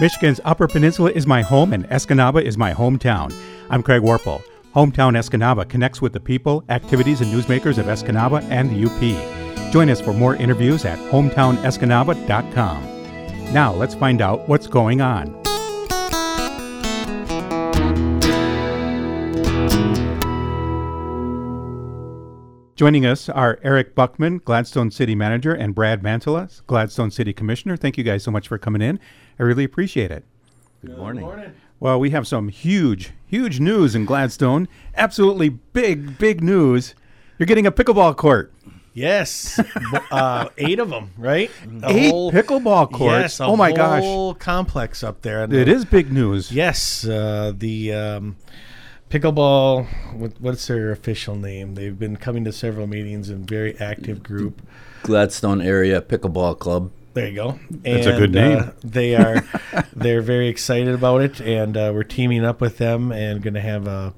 Michigan's Upper Peninsula is my home and Escanaba is my hometown. I'm Craig Warple. Hometown Escanaba connects with the people, activities, and newsmakers of Escanaba and the UP. Join us for more interviews at hometownescanaba.com. Now let's find out what's going on. Joining us are Eric Buckman, Gladstone City Manager, and Brad Mantela, Gladstone City Commissioner. Thank you guys so much for coming in. I really appreciate it. Good morning. Well, we have some huge, huge news in Gladstone. Absolutely big, big news. You're getting a pickleball court. Yes, uh, eight of them, right? The Eight pickleball courts? Yes, a Oh my gosh. whole complex up there. And, It uh, is big news. Yes, uh, the um, pickleball. What, what's their official name? They've been coming to several meetings and very active group. Gladstone Area Pickleball Club. There you go. That's a good uh, name. they are they're very excited about it, and uh, we're teaming up with them and going to have a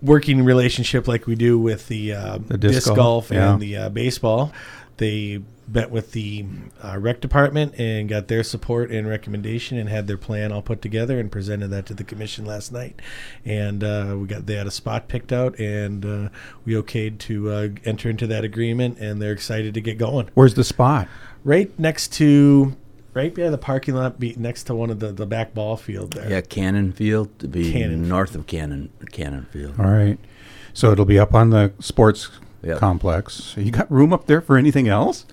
working relationship like we do with the, uh, The disc disc, golf, golf, yeah. and the uh, baseball. They met with the uh, rec department and got their support and recommendation and had their plan all put together and presented that to the commission last night. And uh, we got they had a spot picked out and uh, we okayed to uh, enter into that agreement and they're excited to get going Where's the spot? right next to right by the parking lot be next to one of the, the back ball field there Yeah, Cannon Field to be Cannon. north of Cannon Cannon Field. All right. So it'll be up on the sports Yep. complex. You got room up there for anything else?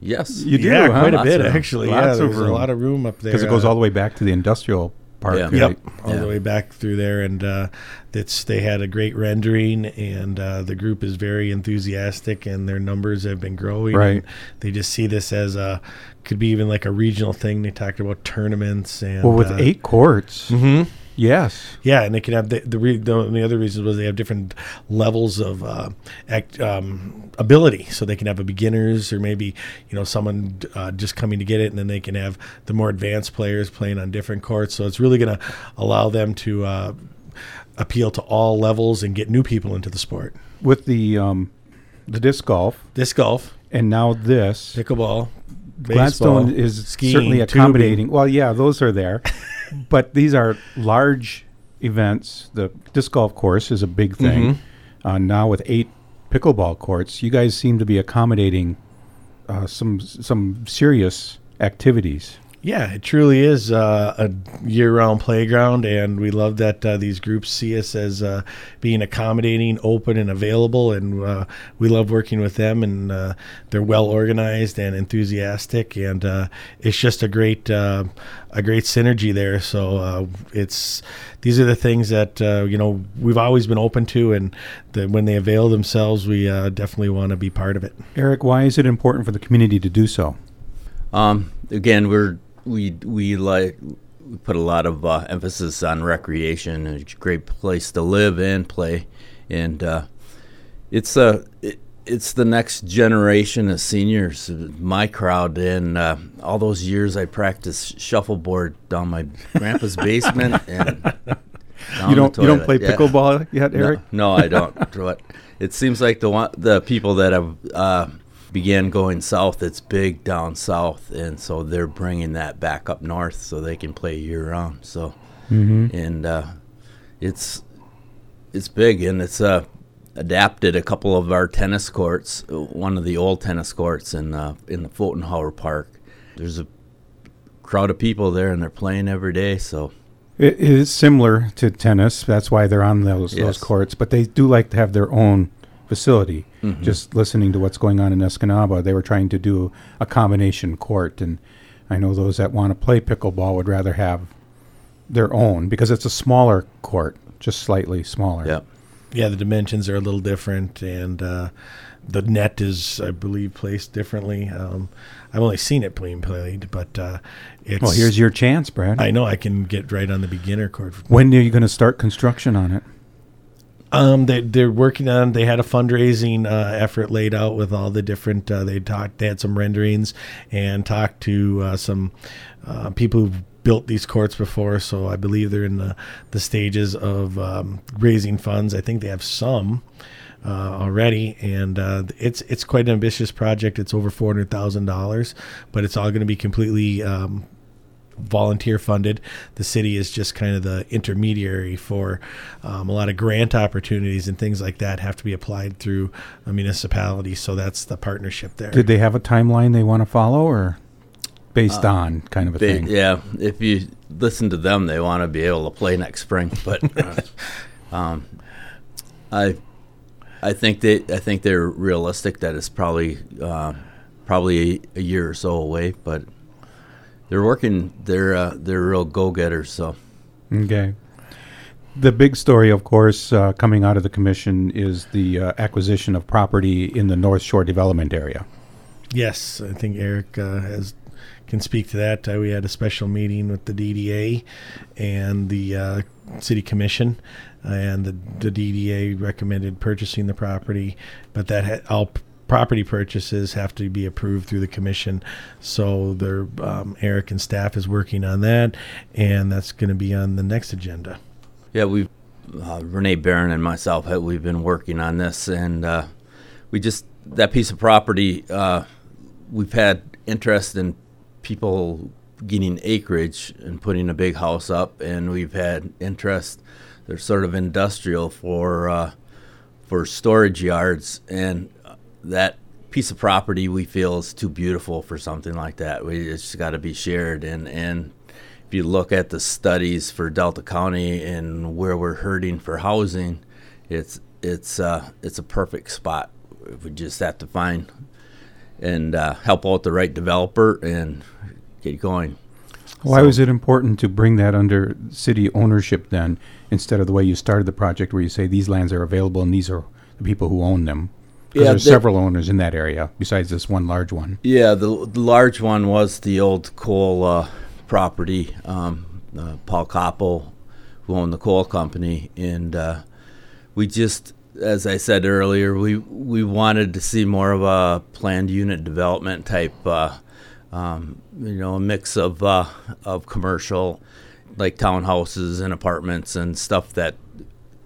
Yes. You do, yeah huh? quite a Lots bit of actually Lots yeah of there's room. a lot of room up there Because it goes uh, all the way back to the industrial park. Yeah. right? Yep, all Yeah. the way back through there, and uh, it's they had a great rendering, and uh, the group is very enthusiastic, and their numbers have been growing. Right. and They just see this as a could be even like a regional thing. They talked about tournaments and Well, with uh, eight courts, mhm. Yes. Yeah, and they can have the the, re, the, the other reasons was they have different levels of uh, act, um, ability. So they can have a beginners or maybe you know someone uh, just coming to get it, and then they can have the more advanced players playing on different courts. So it's really going to allow them to uh, appeal to all levels and get new people into the sport. With the um, the disc golf Disc golf, and now this, pickleball, Gladstone baseball, is skiing, certainly tubing. accommodating. Well, yeah, those are there, but these are large events. The disc golf course is a big thing. Mm-hmm. Uh, now with eight pickleball courts, you guys seem to be accommodating uh, some some serious activities. Yeah, it truly is uh, a year-round playground, and we love that uh, these groups see us as uh, being accommodating, open, and available. And uh, we love working with them, and uh, they're well organized and enthusiastic, and uh, it's just a great uh, a great synergy there. So uh, it's these are the things that uh, you know we've always been open to, and that when they avail themselves, we uh, definitely want to be part of it. Eric, why is it important for the community to do so? Um, again, we're we we like we put a lot of uh, emphasis on recreation. It's a great place to live and play, and uh, it's a it, it's the next generation of seniors. My crowd, and uh, all those years I practiced shuffleboard down my grandpa's basement, and you don't you don't play Yeah. pickleball yet, Eric? No, no, I don't. it seems like the one, the people that have uh, began going south, it's big down south, and so they're bringing that back up north so they can play year round. So, Mm-hmm. and uh, it's it's big, and it's uh, adapted a couple of our tennis courts. uh, One of the old tennis courts in uh, in the Fotenhauer Park. There's a crowd of people there, and they're playing every day. So. It is similar to tennis. That's why they're on those those courts. But they do like to have their own facility. Mhm. Just listening to what's going on in Escanaba, they were trying to do a combination court, and I know those that want to play pickleball would rather have their own because it's a smaller court, just slightly smaller. Yep. yeah, the dimensions are a little different, and uh, the net is, I believe, placed differently. Um, I've only seen it being played, but uh, it's. Well, here's your chance, Brad. I know I can get right on the beginner court. when are you going to start construction on it? Um, they they're working on. They had a fundraising uh, effort laid out with all the different. Uh, they talked. They had some renderings and talked to uh, some uh, people who've built these courts before. So I believe they're in the the stages of um, raising funds. I think they have some. Uh, already, and uh, it's it's quite an ambitious project. It's over four hundred thousand dollars, but it's all going to be completely um, volunteer funded. The city is just kind of the intermediary for um, a lot of grant opportunities and things like that have to be applied through a municipality. So that's the partnership there. Did they have a timeline they want to follow, or based on kind of a They, thing? yeah, if you listen to them, they want to be able to play next spring. But uh, um, I, I think they, I think they're realistic that it's probably, uh, probably a, a year or so away. But they're working. They're uh, they're real go getters. So Okay. The big story, of course, uh, coming out of the commission is the uh, acquisition of property in the North Shore development area. Yes, I think Eric uh, has can speak to that. Uh, we had a special meeting with the DDA and the uh, city commission, and the, the DDA recommended purchasing the property, but that ha- all p- property purchases have to be approved through the commission. So their um, Eric and staff is working on that, and that's going to be on the next agenda. yeah, we, uh, Renee Barron and myself, we've been working on this, and uh, we just that piece of property. Uh, we've had interest in people getting acreage and putting a big house up, and we've had interest. They're sort of industrial for uh, for storage yards, and that piece of property we feel is too beautiful for something like that. We it's got to be shared, and and if you look at the studies for Delta County and where we're hurting for housing, it's it's uh, it's a perfect spot. We just have to find and uh, help out the right developer and get going. Why So- was it important to bring that under city ownership then, instead of the way you started the project, where you say these lands are available and these are the people who own them? Because Yeah, there's they- several owners in that area besides this one large one. Yeah, the, the large one was the old coal uh, property. Um, uh, Paul Koppel, who owned the coal company, and uh, we just, as I said earlier, we we wanted to see more of a planned unit development type. Uh, um, you know, a mix of uh, of commercial, like townhouses and apartments and stuff that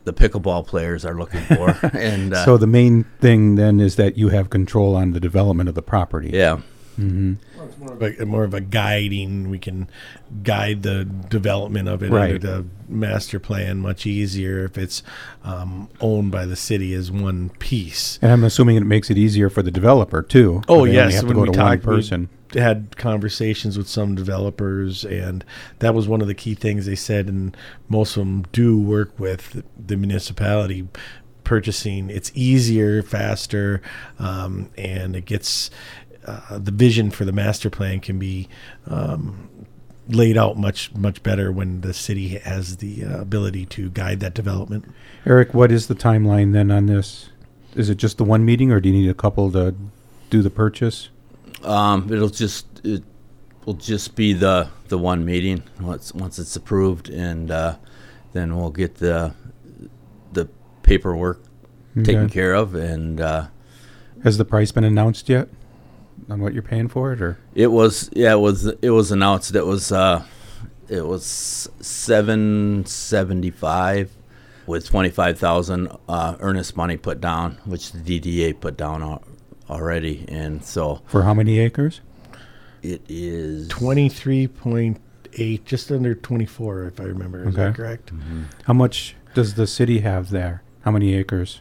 the pickleball players are looking for. and uh, so the main thing then is that you have control on the development of the property. yeah. Mm-hmm. It's more of a more of a guiding. We can guide the development of it Right. under the master plan much easier if it's um, owned by the city as one piece. And I'm assuming it makes it easier for the developer too. Oh They only yes, have to when go we to one talked, we person. Had conversations with some developers, and that was one of the key things they said. And most of them do work with the municipality purchasing. It's easier, faster, um, and it gets uh, the vision for the master plan can be um, laid out much much better when the city has the uh, ability to guide that development. Eric, what is the timeline then on this? Is it just the one meeting, or do you need a couple to do the purchase? Um, it'll just it will just be the the one meeting once once it's approved, and uh, then we'll get the the paperwork taken care of, and uh, Has the price been announced yet on what you're paying for it, or? It was yeah it was it was announced it was uh, it was seven seventy five with twenty five thousand uh, earnest money put down, which the DDA put down al- already, and so for how many acres? it is Twenty three point eight, just under twenty four, if I remember. Is that Okay. correct? How much does the city have there? How many acres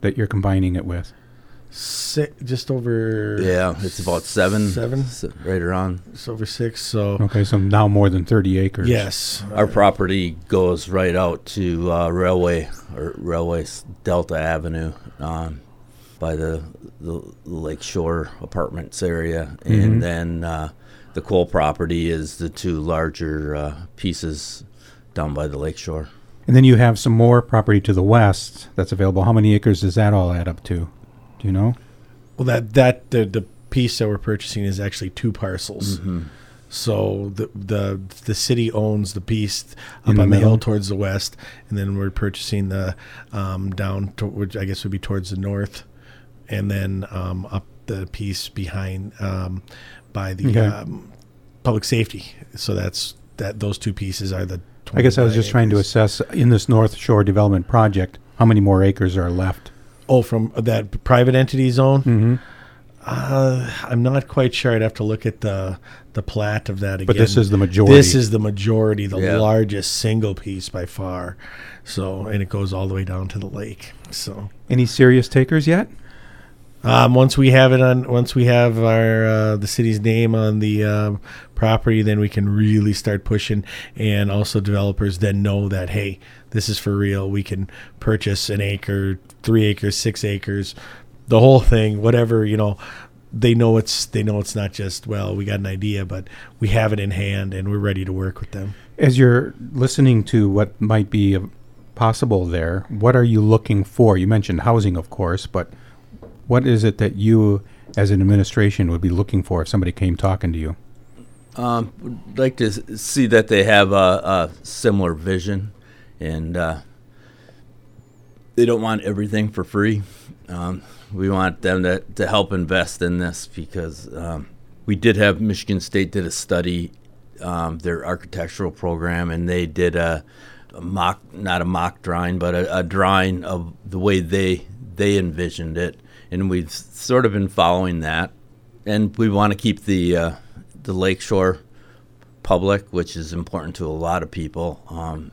that you're combining it with? Si just over. Yeah, it's about seven, Seven? right around. It's over six. So Okay, so now more than 30 acres. yes, Our property goes right out to uh, railway or railway Delta Avenue, um, by the the Lake Shore Apartments area, Mhm. and then uh, the coal property is the two larger uh, pieces down by the Lake Shore. And then you have some more property to the west that's available. How many acres does that all add up to? Do you know? well that that the the piece that we're purchasing is actually two parcels. So the the the city owns the piece up In the on the hill towards the west, and then we're purchasing the um, down to which I guess would be towards the north, and then um, up the piece behind um, by the Okay. um, public safety. So that's that those two pieces are the. I guess I was 25 just trying to assess in this North Shore Development Project how many more acres are left. Oh, from that private entity zone. Mm-hmm. Uh, I'm not quite sure. I'd have to look at the the plat of that again. But this is the majority. This is the majority, the Yeah. largest single piece by far. So, and it goes all the way down to the lake. So, Any serious takers yet? Um, once we have it on, once we have our uh, the city's name on the um, property, then we can really start pushing, and also developers then know that hey, this is for real. We can purchase an acre, three acres, six acres, the whole thing, whatever you know. They know it's they know it's not just well we got an idea, but we have it in hand and we're ready to work with them. As you're listening to what might be uh, possible there, what are you looking for? You mentioned housing, of course, but what is it that you, as an administration, would be looking for if somebody came talking to you? Um, would like to see that they have a, a similar vision, and uh, they don't want everything for free. Um, we want them to, to help invest in this because um, we did have Michigan State did a study, um, their architectural program, and they did a, a mock, not a mock drawing, but a, a drawing of the way they they envisioned it, and we've sort of been following that, and we want to keep the uh, the lakeshore public, which is important to a lot of people. Um,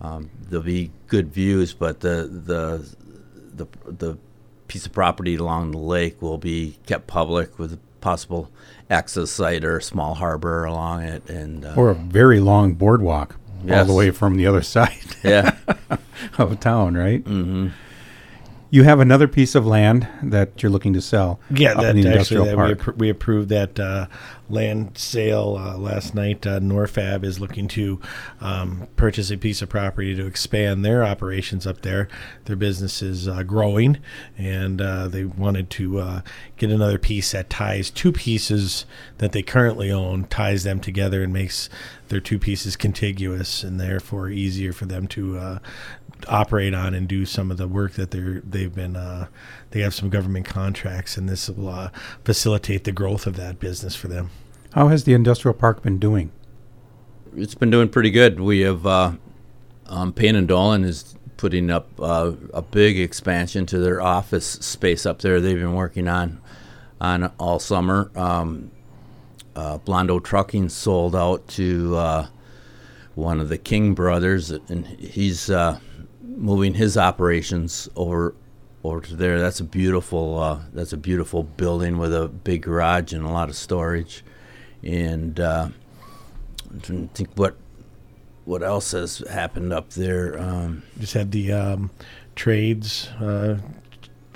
um, there'll be good views, but the the the the piece of property along the lake will be kept public with a possible access site or a small harbor along it, and uh, Or a very long boardwalk all the way from the other side yeah, of town, right? Mm-hmm. You have another piece of land that you're looking to sell. Yeah, that in the actually industrial that we, appro- we approved that uh, land sale uh, last night. Uh, Norfab is looking to um, purchase a piece of property to expand their operations up there. Their business is uh, growing, and uh, they wanted to uh, get another piece that ties two pieces that they currently own, ties them together, and makes their two pieces contiguous, and therefore easier for them to uh, operate on and do some of the work that they're they've been uh, they have some government contracts and this will uh, facilitate the growth of that business for them. How has the industrial park been doing? it's been doing pretty good. We have uh, um, Payne and Dolan is putting up uh, a big expansion to their office space up there. They've been working on on all summer. Um, uh, Blondo Trucking sold out to uh, one of the King brothers, and he's uh, moving his operations over over to there. That's a beautiful uh, that's a beautiful building with a big garage and a lot of storage, and. Uh, I'm trying to think what what else has happened up there. Um, Just had the um, trades uh,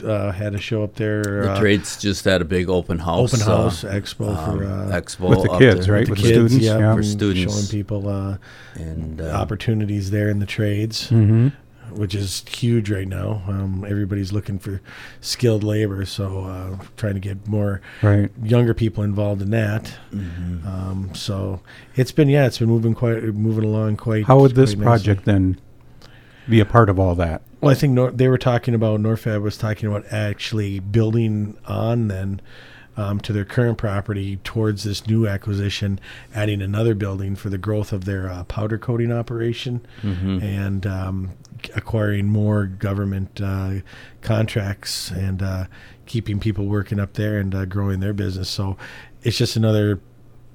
uh, had a show up there. the uh, trades just had a big open house. open house uh, expo um, for uh, expo With the kids, there. right? the with the kids, students, yeah, yeah. For students. showing people uh, And uh, opportunities there in the trades. Mm-hmm. Which is huge right now. Um, everybody's looking for skilled labor, so uh, trying to get more Right. younger people involved in that. Mm-hmm. Um, so it's been yeah, it's been moving quite moving along quite. How would this quite nicely. project then be a part of all that? Well, I think Nor- they were talking about Norfab was talking about actually building on then. Um, to their current property towards this new acquisition, adding another building for the growth of their uh, powder coating operation mhm. and um, acquiring more government uh, contracts and uh, keeping people working up there and uh, growing their business. So it's just another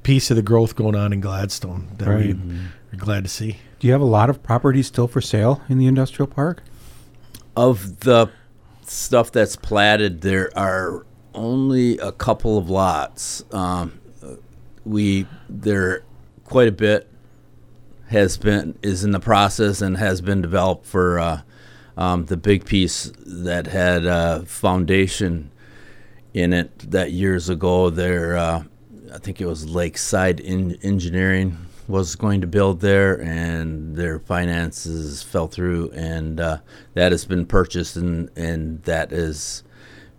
piece of the growth going on in Gladstone that Right. we are glad to see. Do you have a lot of properties still for sale in the industrial park? of the stuff that's platted, there are only a couple of lots. Um, we there quite a bit has been is in the process and has been developed for uh, um, the big piece that had a foundation in it that years ago. There, uh, I think it was Lakeside in- Engineering was going to build there, and their finances fell through, and uh, that has been purchased, and and that is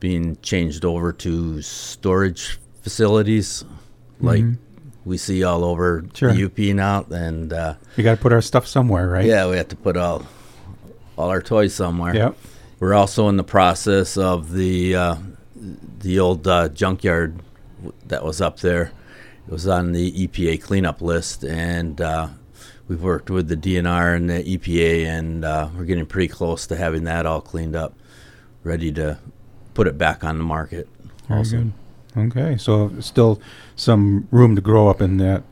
being changed over to storage facilities, like we see all over Sure. the UP now, and. Uh, We got to put our stuff somewhere, right? yeah, we have to put all all our toys somewhere. Yep. We're also in the process of the uh, the old uh, junkyard that was up there. It was on the EPA cleanup list, and uh, we've worked with the DNR and the EPA, and uh, we're getting pretty close to having that all cleaned up, ready to put it back on the market. Very also, good. Okay, so still some room to grow up in that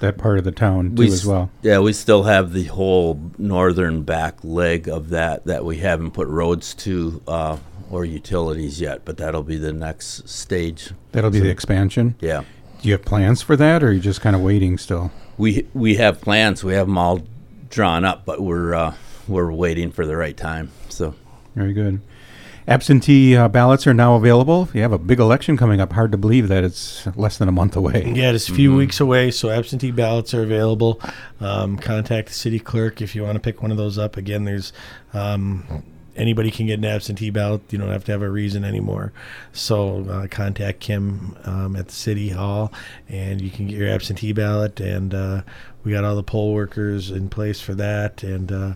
that part of the town too We as s- well. Yeah, we still have the whole northern back leg of that that we haven't put roads to uh, or utilities yet, but that'll be the next stage. That'll be the expansion. Yeah, Do you have plans for that, or are you just kind of waiting still? we we have plans. We have them all drawn up, but we're uh, we're waiting for the right time. So Very good. Absentee uh, ballots are now available. You have a big election coming up. Hard to believe that it's less than a month away. Yeah, it's a few weeks away, so absentee ballots are available. Um, contact the city clerk if you want to pick one of those up. Again, there's um, anybody can get an absentee ballot. You don't have to have a reason anymore. So uh, contact Kim um, at the city hall, and you can get your absentee ballot. And uh, we got all the poll workers in place for that. And uh,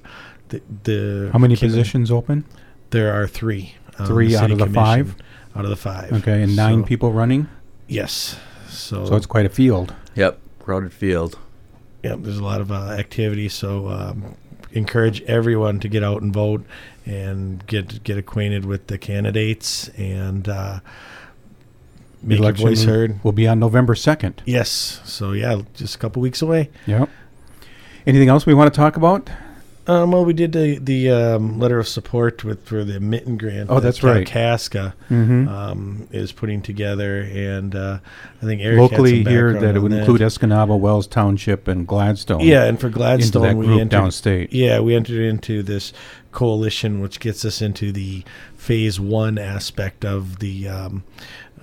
the, the How many Kim- positions open? There are three. On Three out of the five? Out of the five. Okay, and nine So- people running. Yes. So, So it's quite a field. yep, crowded field. Yep, there's a lot of uh, activity. So um, encourage everyone to get out and vote and get get acquainted with the candidates and uh, make your Election voice heard. will be on November second. Yes. So yeah, just a couple weeks away. Yep. Anything else we want to talk about? Um, well, we did the the um, letter of support with for the mitten grant. Oh, that that's right. Casca Mm-hmm. um, is putting together, and uh, I think Eric had Locally here, that it would include Escanaba, Wells Township, and Gladstone. Yeah, and for Gladstone, into that we group entered, downstate. Yeah, we entered into this coalition, which gets us into the phase one aspect of the um,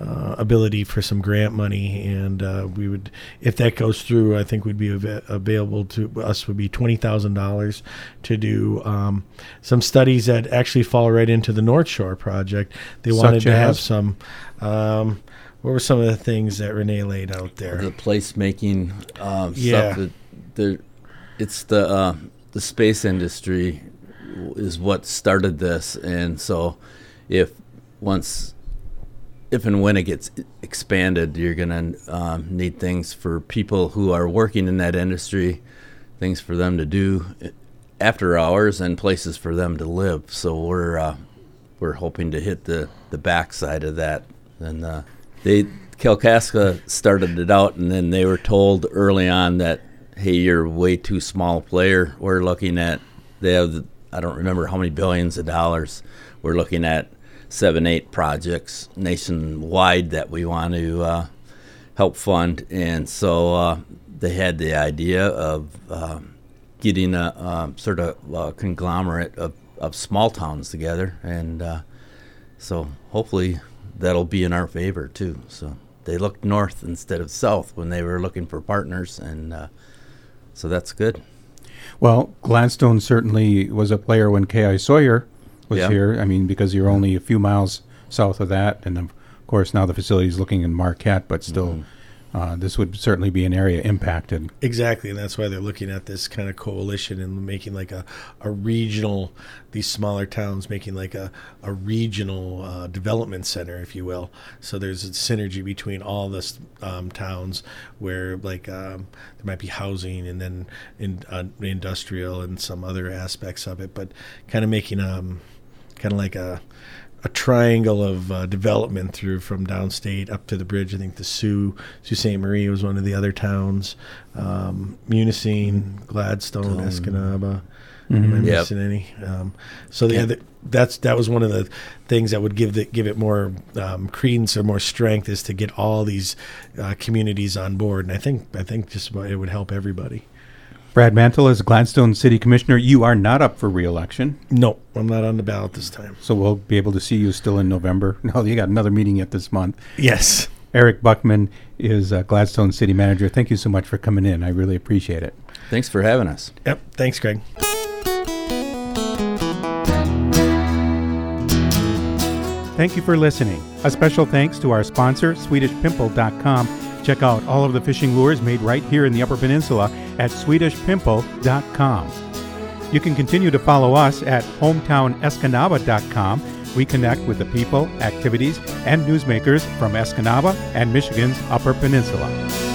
uh, ability for some grant money, and uh, we would, if that goes through, I think we'd be av- available to us would be twenty thousand dollars to do um, some studies that actually fall right into the North Shore project. They wanted Such to have some. Um, what were some of the things that Renee laid out there? The placemaking um, Yeah. stuff. That the, it's the uh, the space industry is what started this, and so if once if and when it gets expanded, you're gonna um, need things for people who are working in that industry, things for them to do after hours, and places for them to live. So we're uh, we're hoping to hit the the backside of that, and uh, they Kalkaska started it out, and then they were told early on that hey, you're way too small player. We're looking at they have I don't remember how many billions of dollars. We're looking at seven, eight projects nationwide that we want to uh, help fund, and so uh, they had the idea of um, getting a um, sort of uh, conglomerate of, of small towns together, and uh, so hopefully that'll be in our favor too. So they looked north instead of south when they were looking for partners, and uh, so that's good. Well, Gladstone certainly was a player when K.I. Sawyer was Yeah. here. I mean, because you're only a few miles south of that, and of course now the facility is looking in Marquette, but still, uh, this would certainly be an area impacted. Exactly, and that's why they're looking at this kind of coalition and making like a, a regional, these smaller towns making like a, a regional uh, development center, if you will. So there's a synergy between all this um, towns where like um, there might be housing and then in, uh, industrial and some other aspects of it, but kind of making um kind of like a a triangle of uh, development through from downstate up to the bridge. I think the Sioux, Sault Ste. Marie was one of the other towns. Um, Munising, Gladstone, Escanaba. Am I Yep. missing any? Um, so the that's that was one of the things that would give the, give it more um, credence or more strength is to get all these uh, communities on board. And I think I think just about it would help everybody. Brad Mantle, as Gladstone City Commissioner, you are not up for reelection, No, I'm not on the ballot this time. so we'll be able to see you still in November. No, you got another meeting yet this month. Yes. Eric Buckman is uh, Gladstone City Manager. Thank you so much for coming in. I really appreciate it. Thanks for having us. Yep. Thanks, Greg. Thank you for listening. A special thanks to our sponsor, SwedishPimple.com. Check out all of the fishing lures made right here in the Upper Peninsula at SwedishPimple.com. You can continue to follow us at HometownEscanaba.com. We connect with the people, activities, and newsmakers from Escanaba and Michigan's Upper Peninsula.